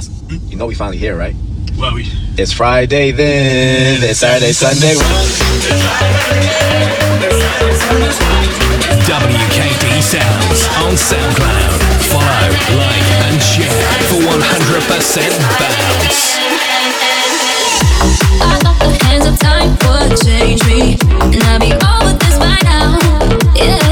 Mm-hmm. You know we finally here, right? Well, we. It's Friday then. It's Saturday, Sunday. WKD Sounds on SoundCloud. Follow, like, and share for 100% bounce. I the hands of time change me, and I'd be all with this by now. Yeah.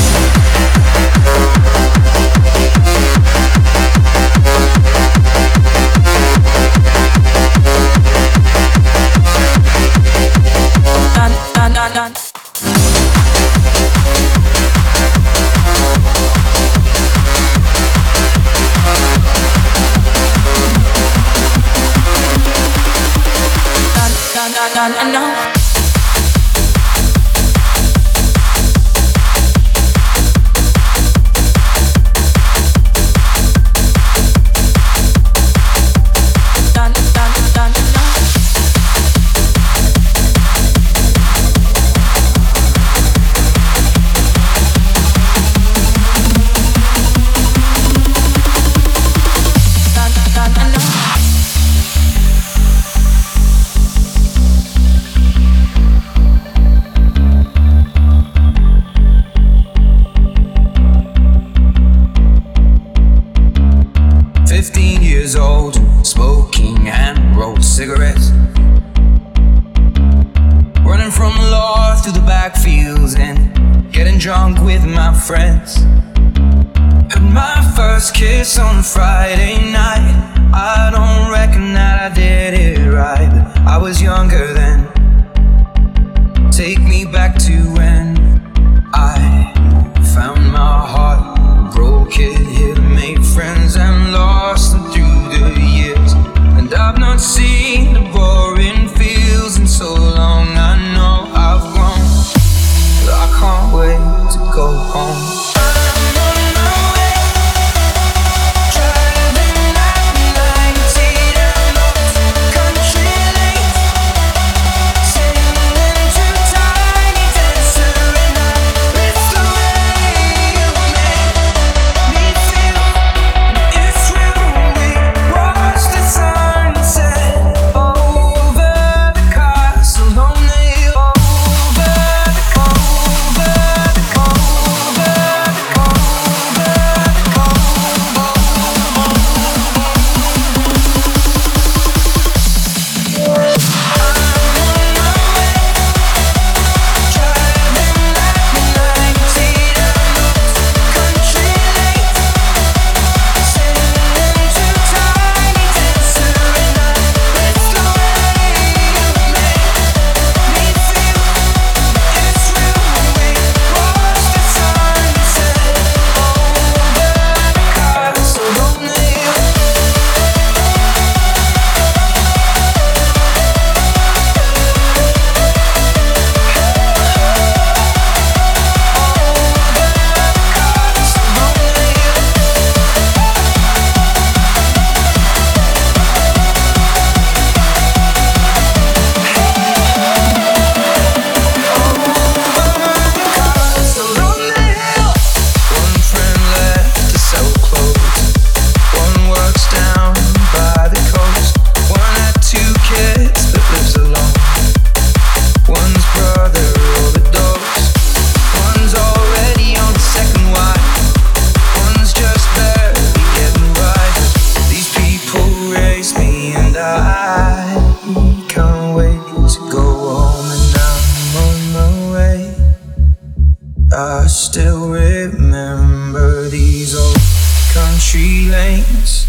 Lanes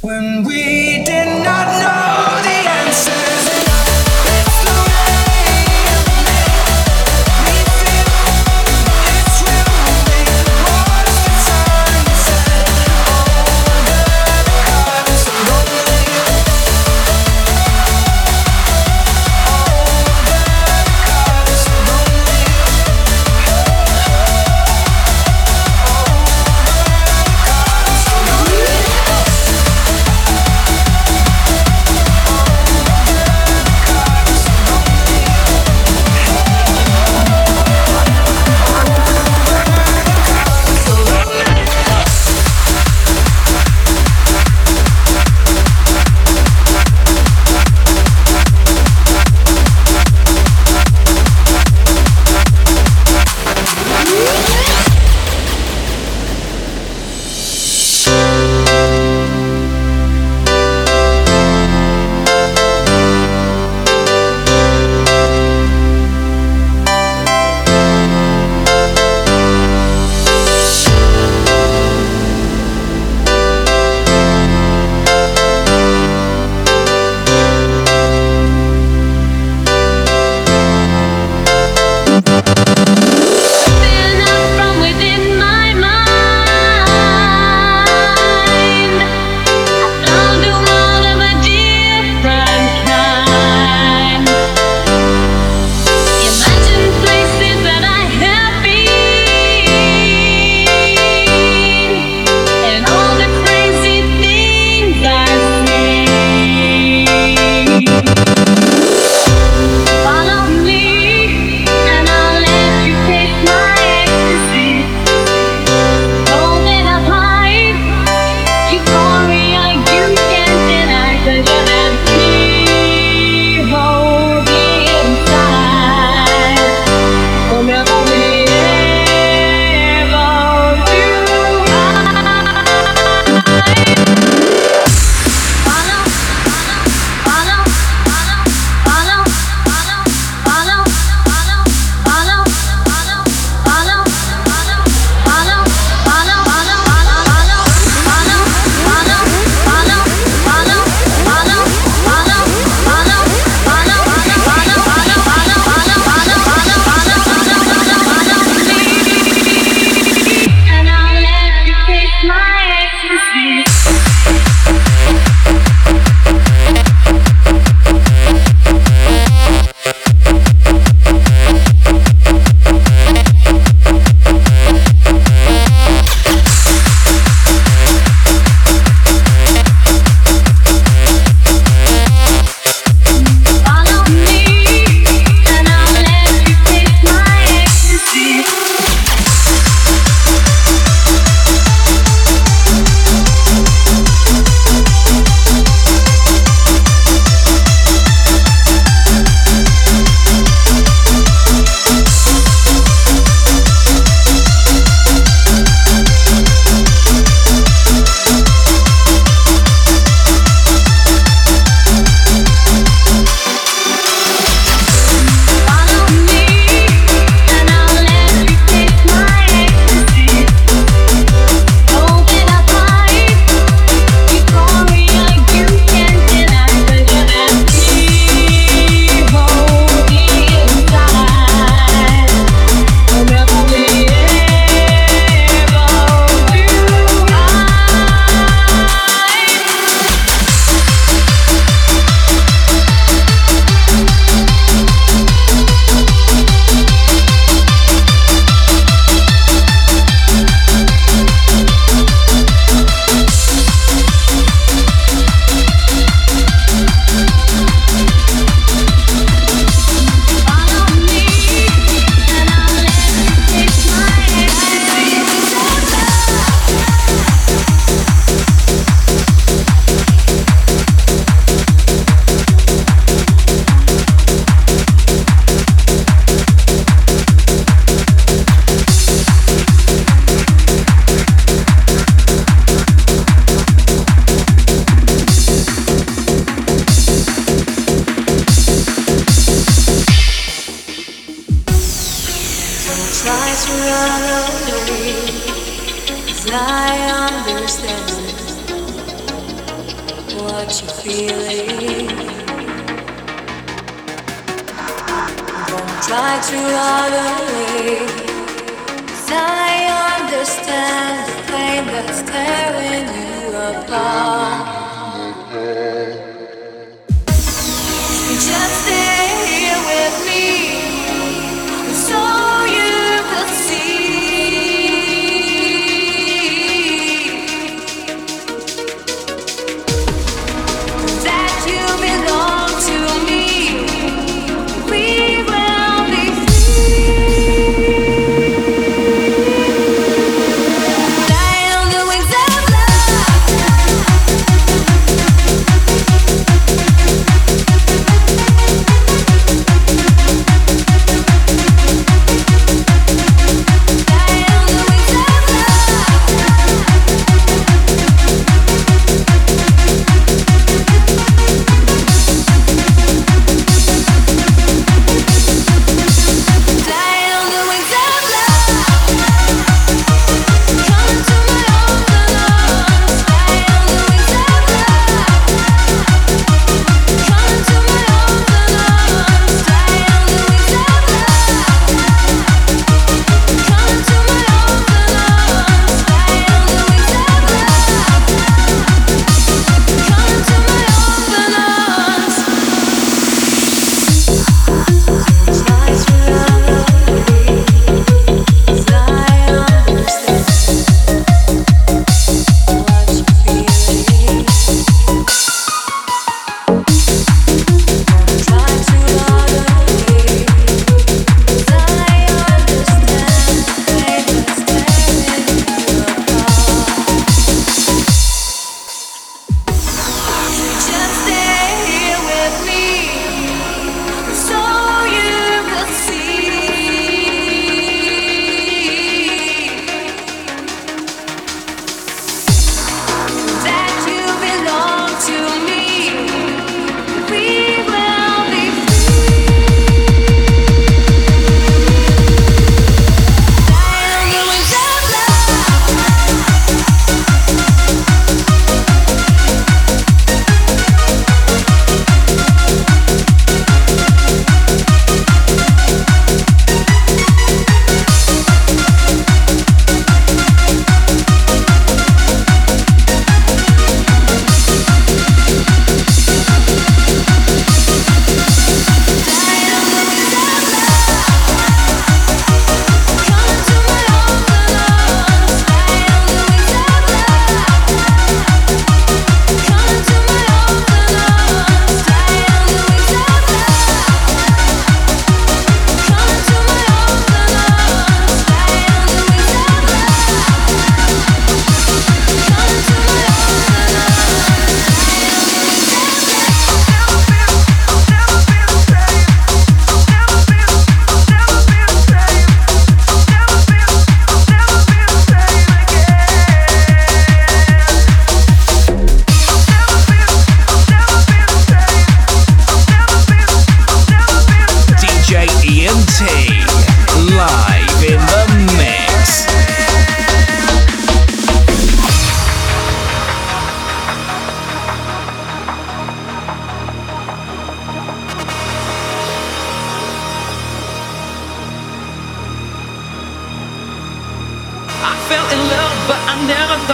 when we did not know the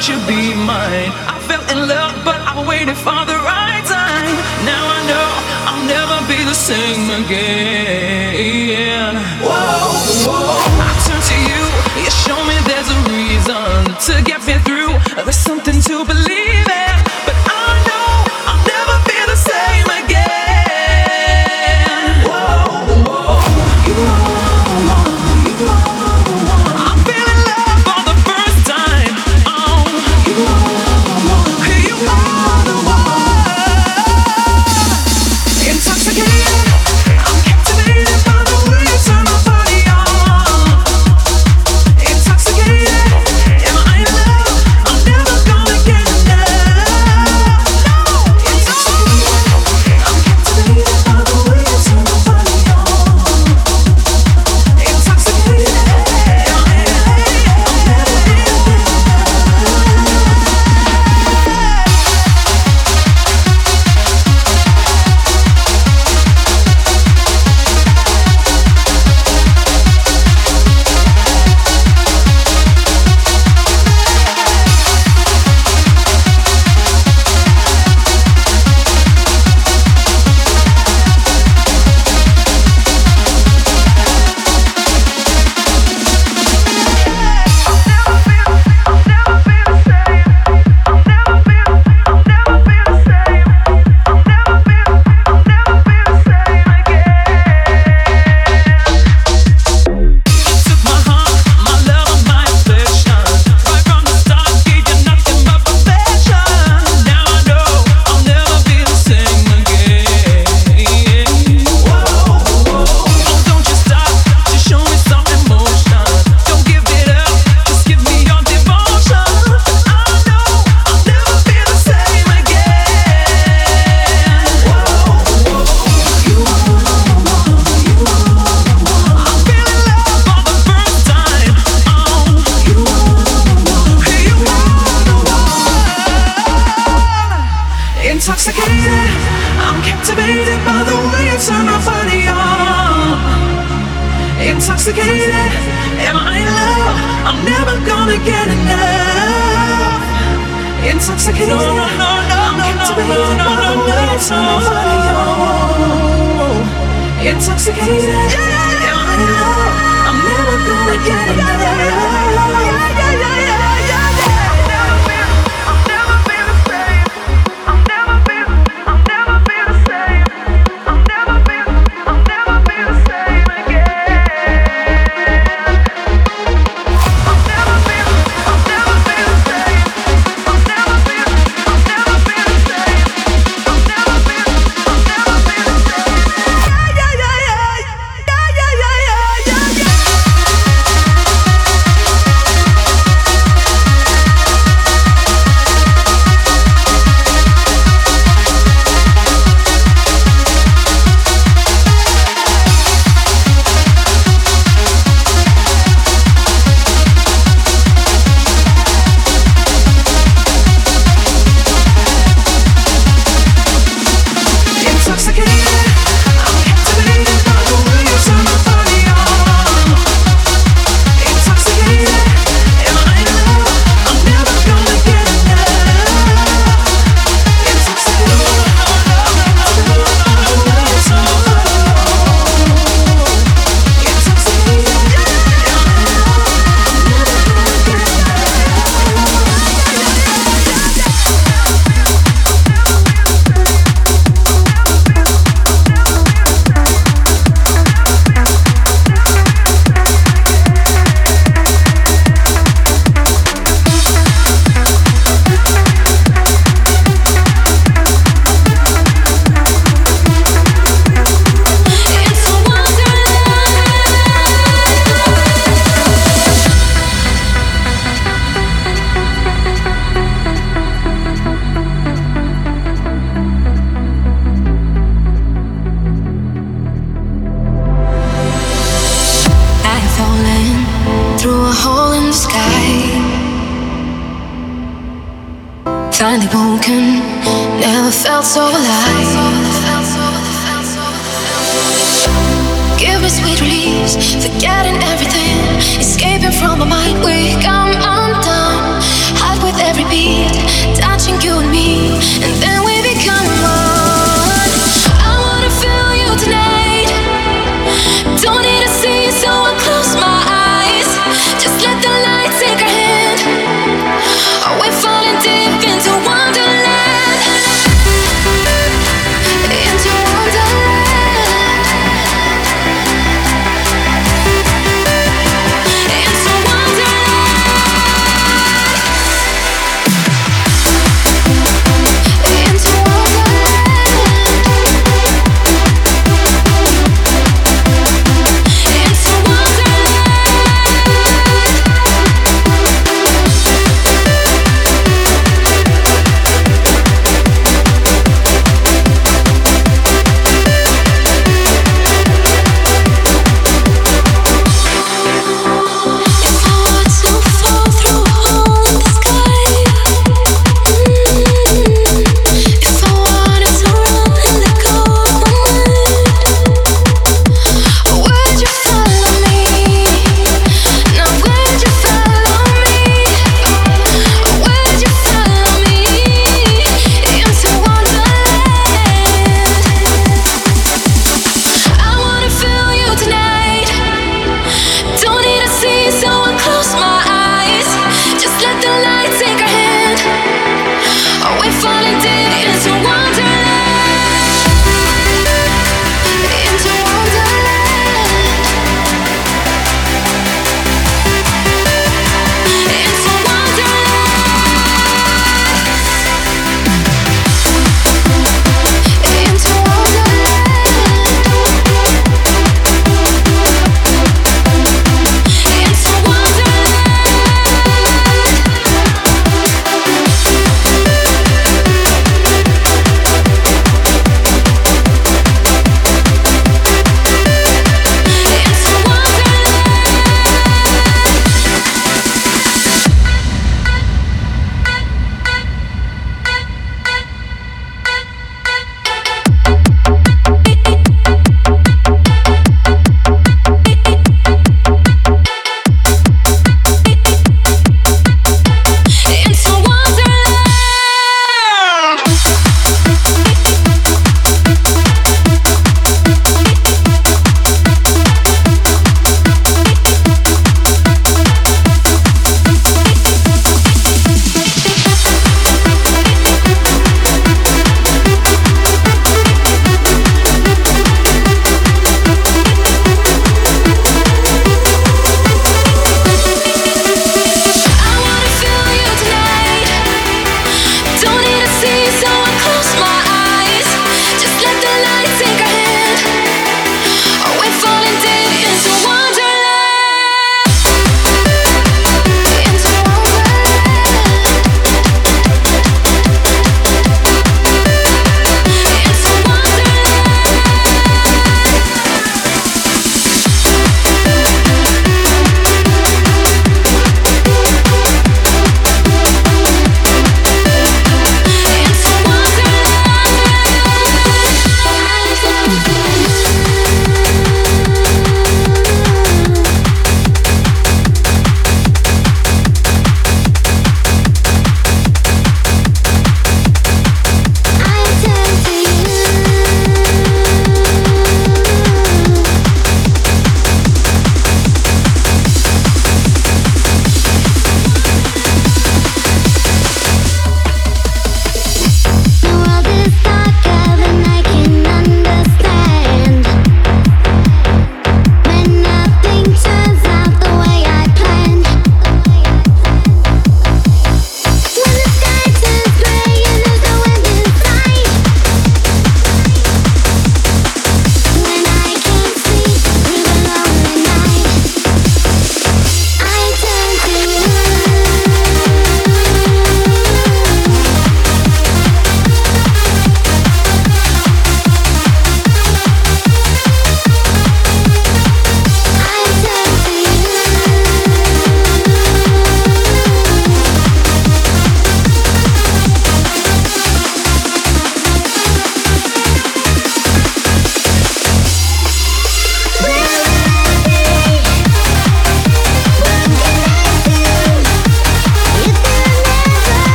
won't you be mine? I fell in love, but I waited for the right time. Now I know I'll never be the same again. Whoa, whoa. I turn to you, you show me there's a reason to get me through. This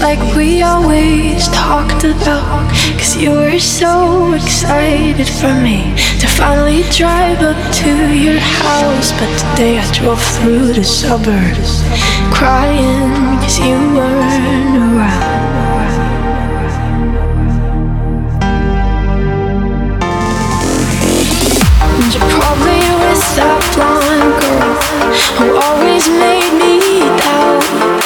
like we always talked about. Cause you were so excited for me to finally drive up to your house. But today I drove through the suburbs crying cause you weren't around. And you probably that blonde girl who always made me doubt.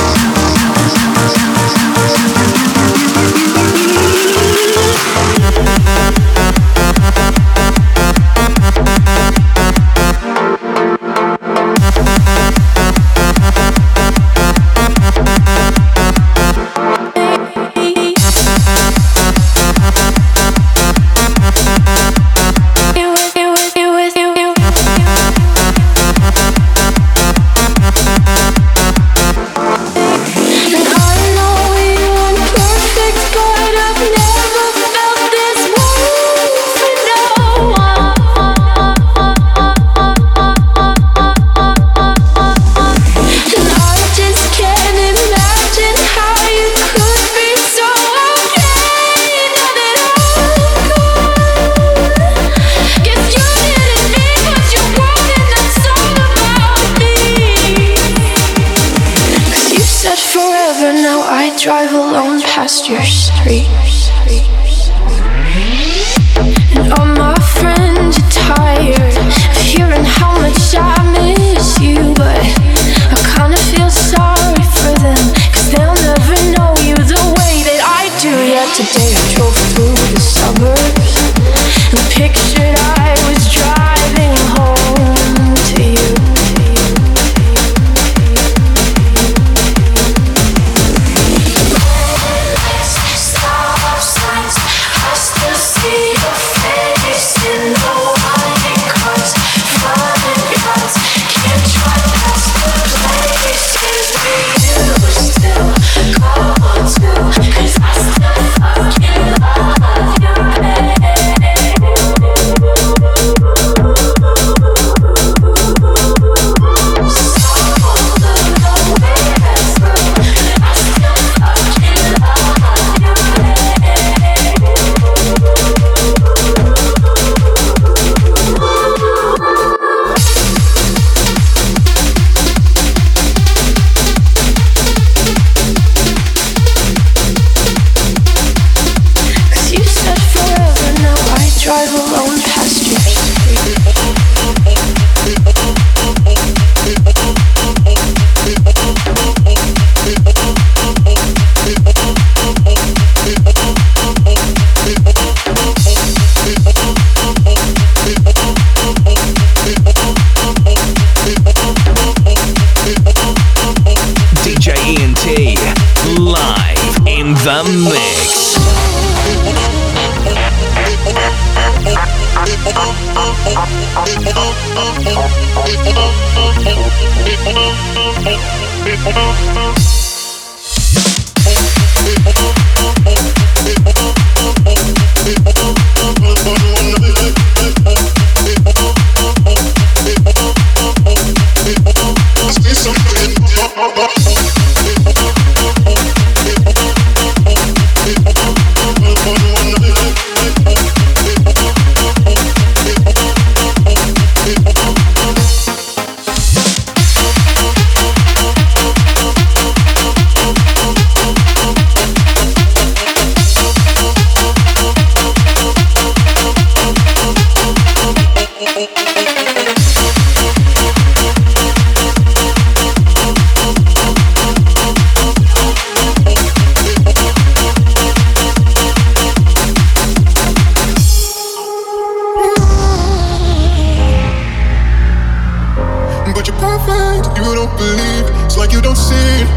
Believe. It's like you don't see it,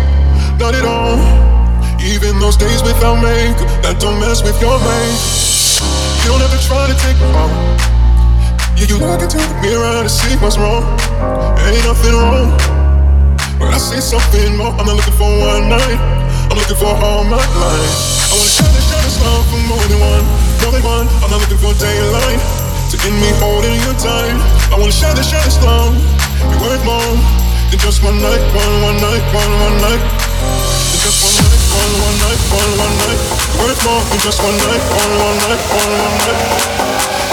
not at all. Even those days without makeup, that don't mess with your make. You don't ever try to take me off. Yeah, you look into the mirror to see what's wrong. Ain't nothing wrong. But I see something more. I'm not looking for one night. I'm looking for all my life. I wanna shine this, shine this love for more than one, more than one. I'm not looking for daylight to end me holding you tight. I wanna shine this, shine this love. You're worth more than just one night, one, one night, one, one night. Than just one night, one, one night, one, one night. Worth more than just one night, one, one night, one, one night.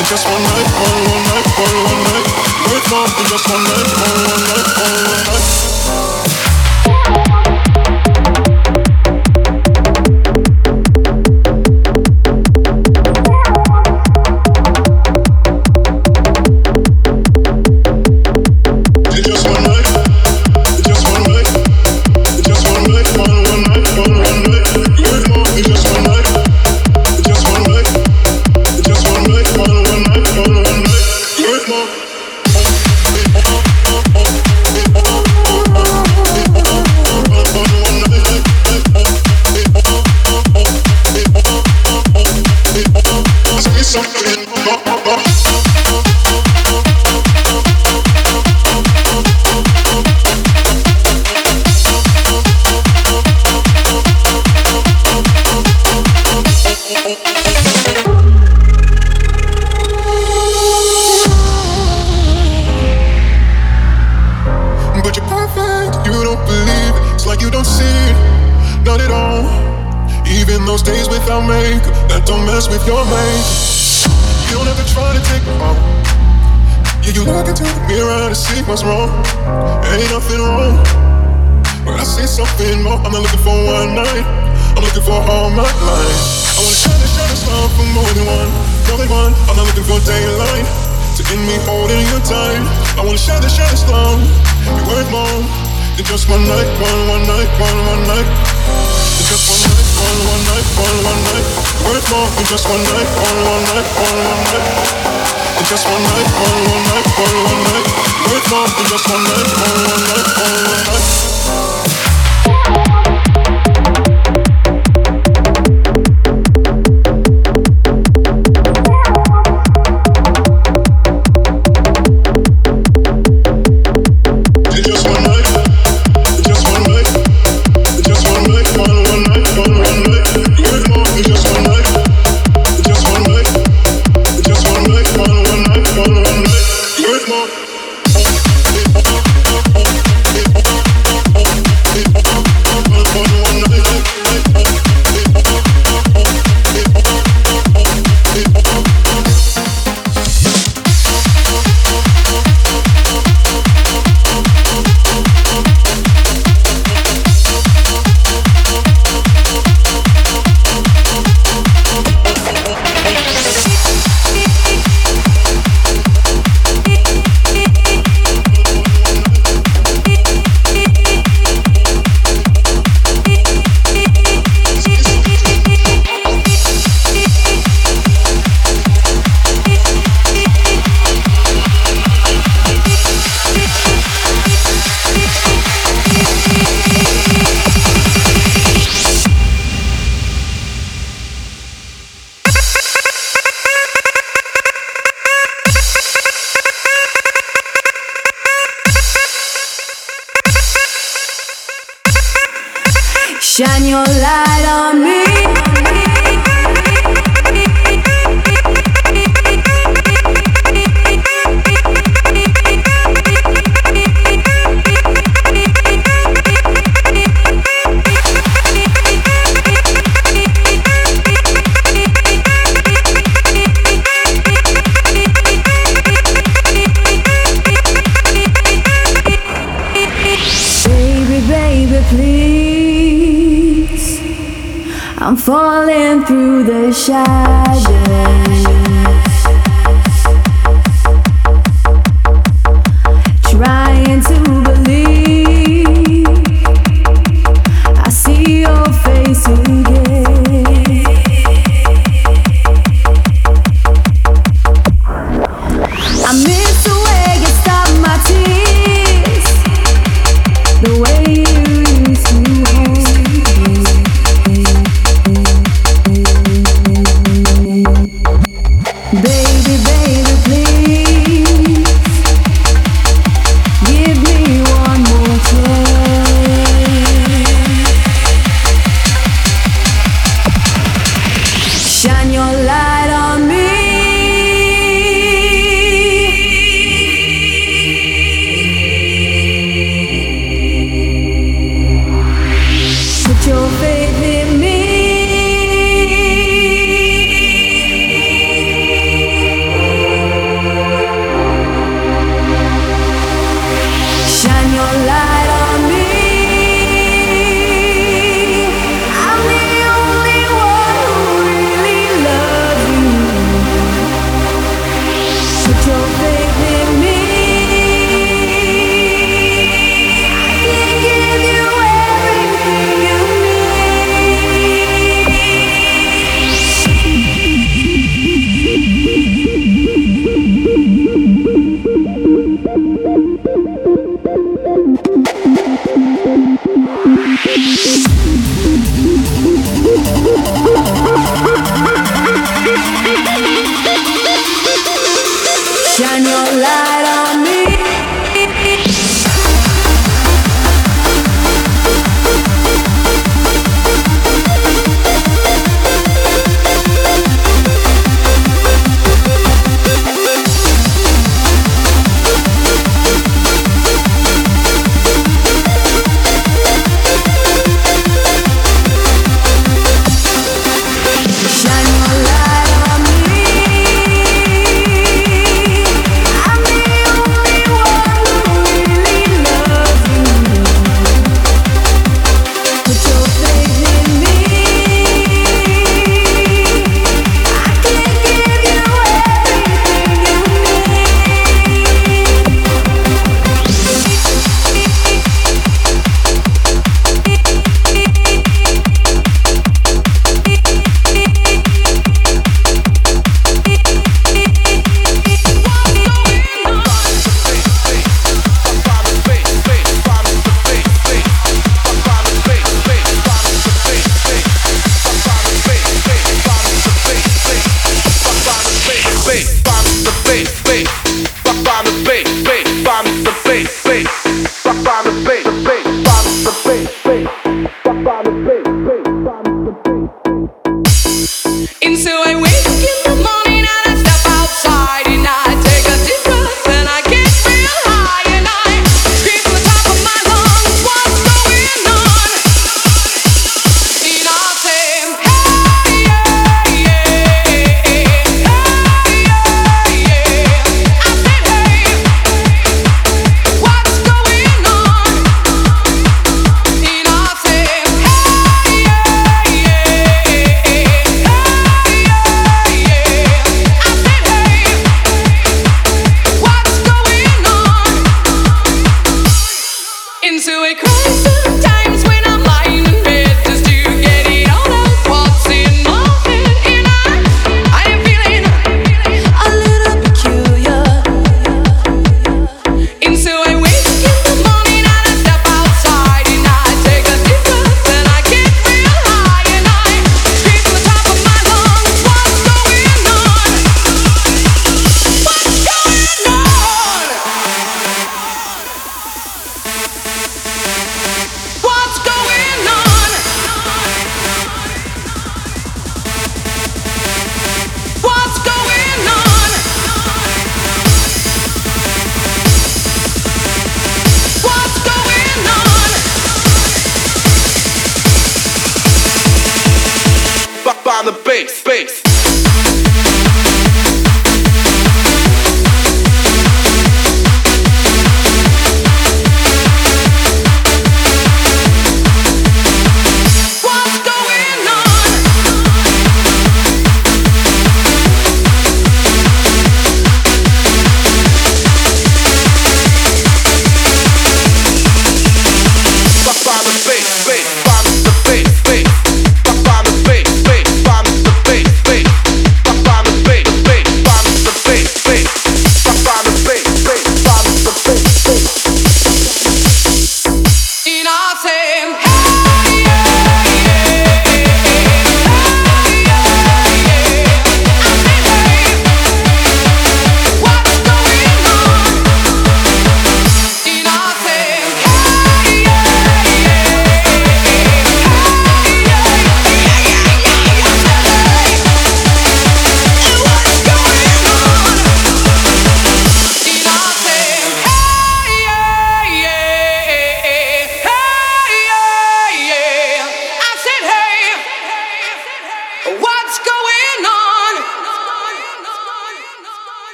Than just one night, one, one night, one, one night. Worth more than just one night, one, one night, one, one night. What's wrong. Ain't nothing wrong. But I see something more. I'm not looking for one night. I'm looking for all my life. I wanna shine this, shine love for more than one, more than one. I'm not looking for daylight to end me holding you tight. I wanna shine this, shine love. You're worth more than just one night, one, one night, one, one night. Than just one night, one, one night, one, one night. Worth more than just one night, one, one night, one, one night. Just one night, one, one night, one, one night. Worth more than just one night, one, one night, one, one night.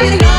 I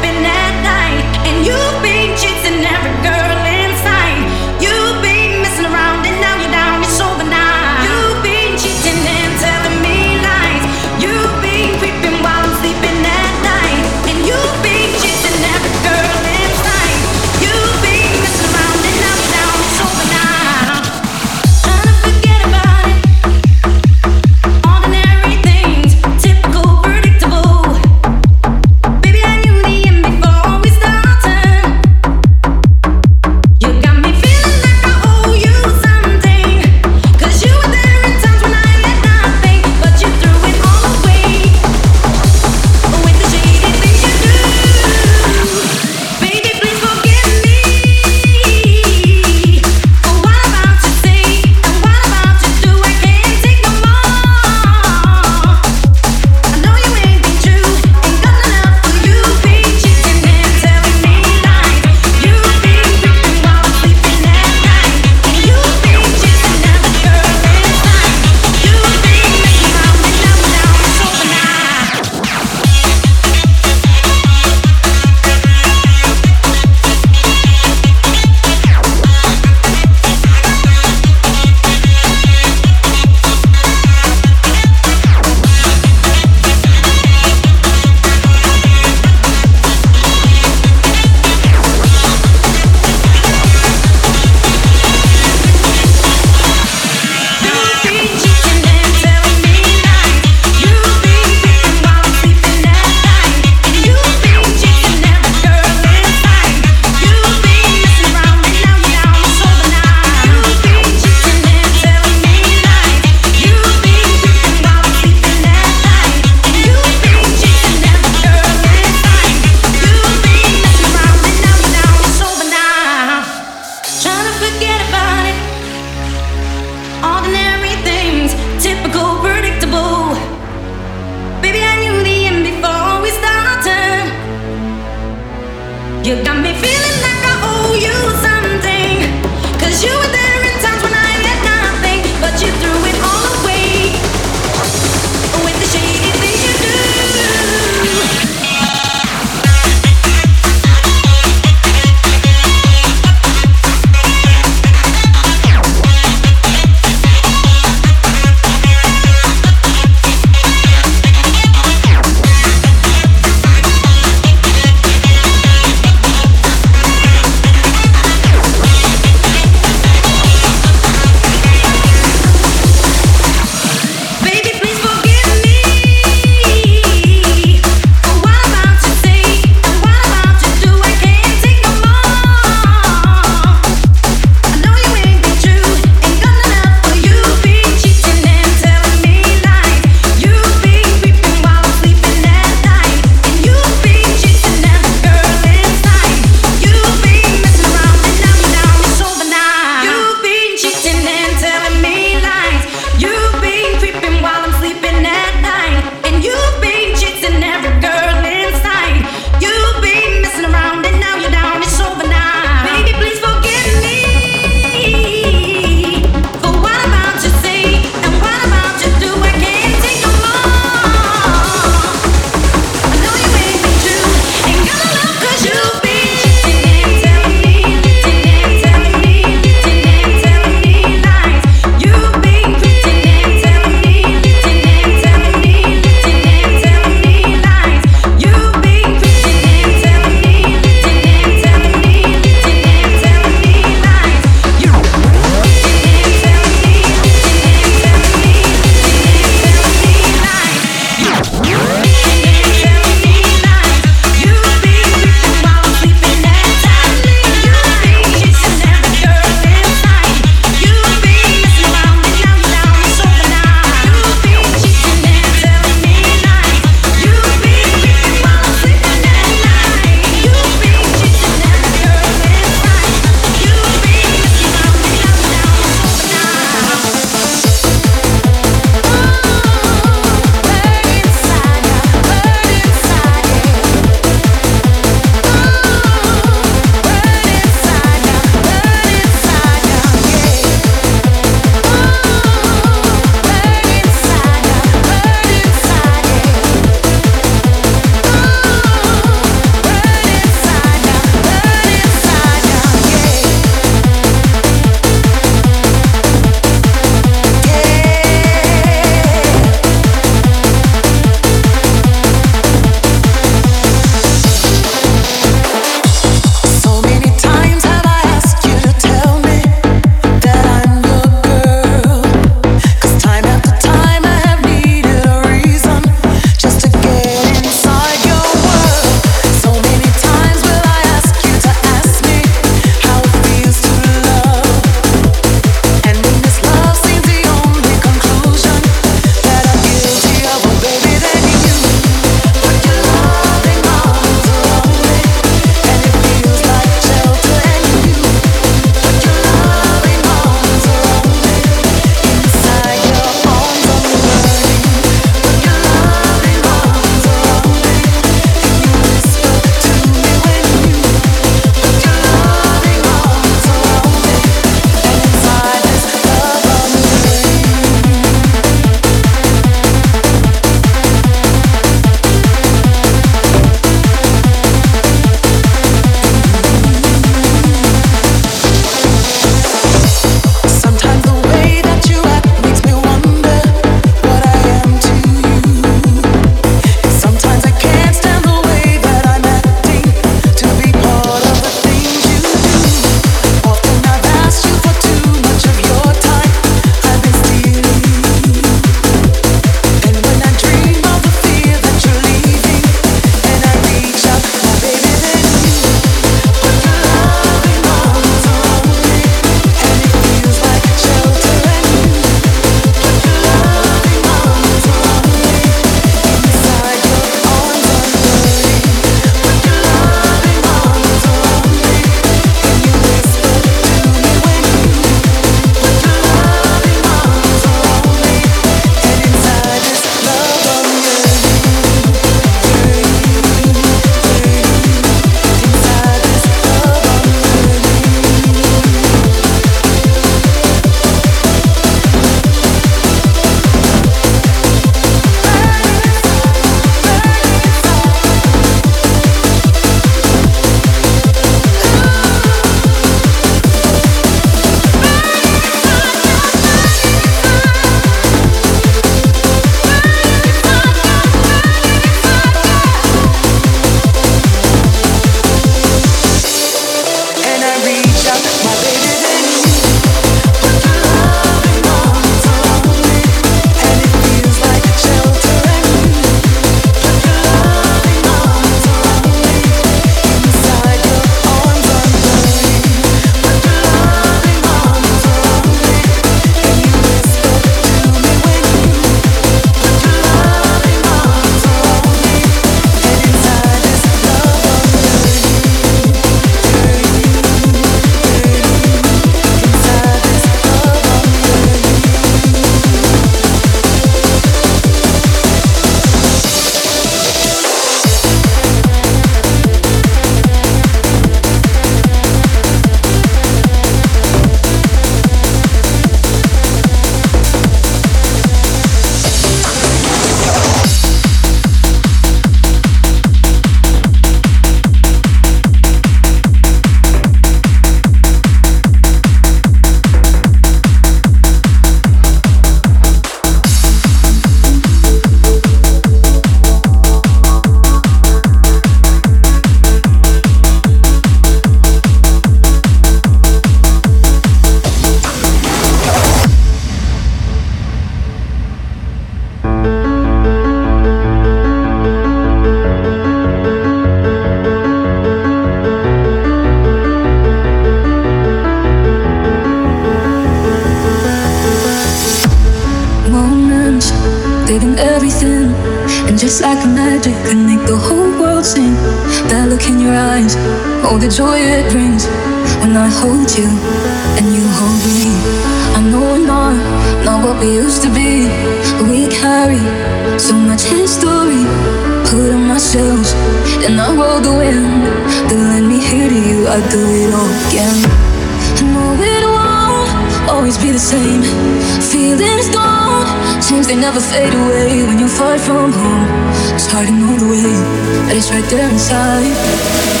there inside.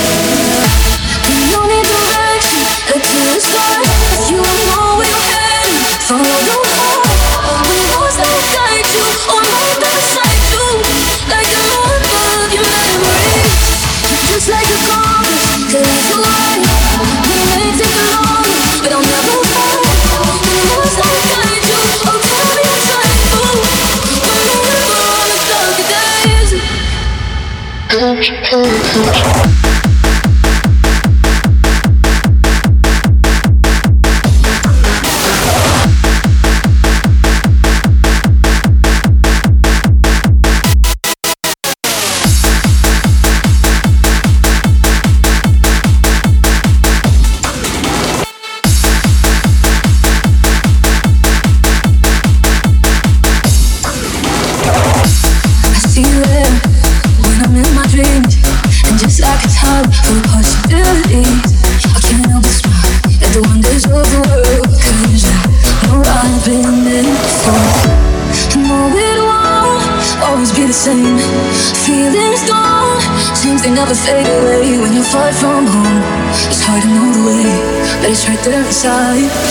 I but it's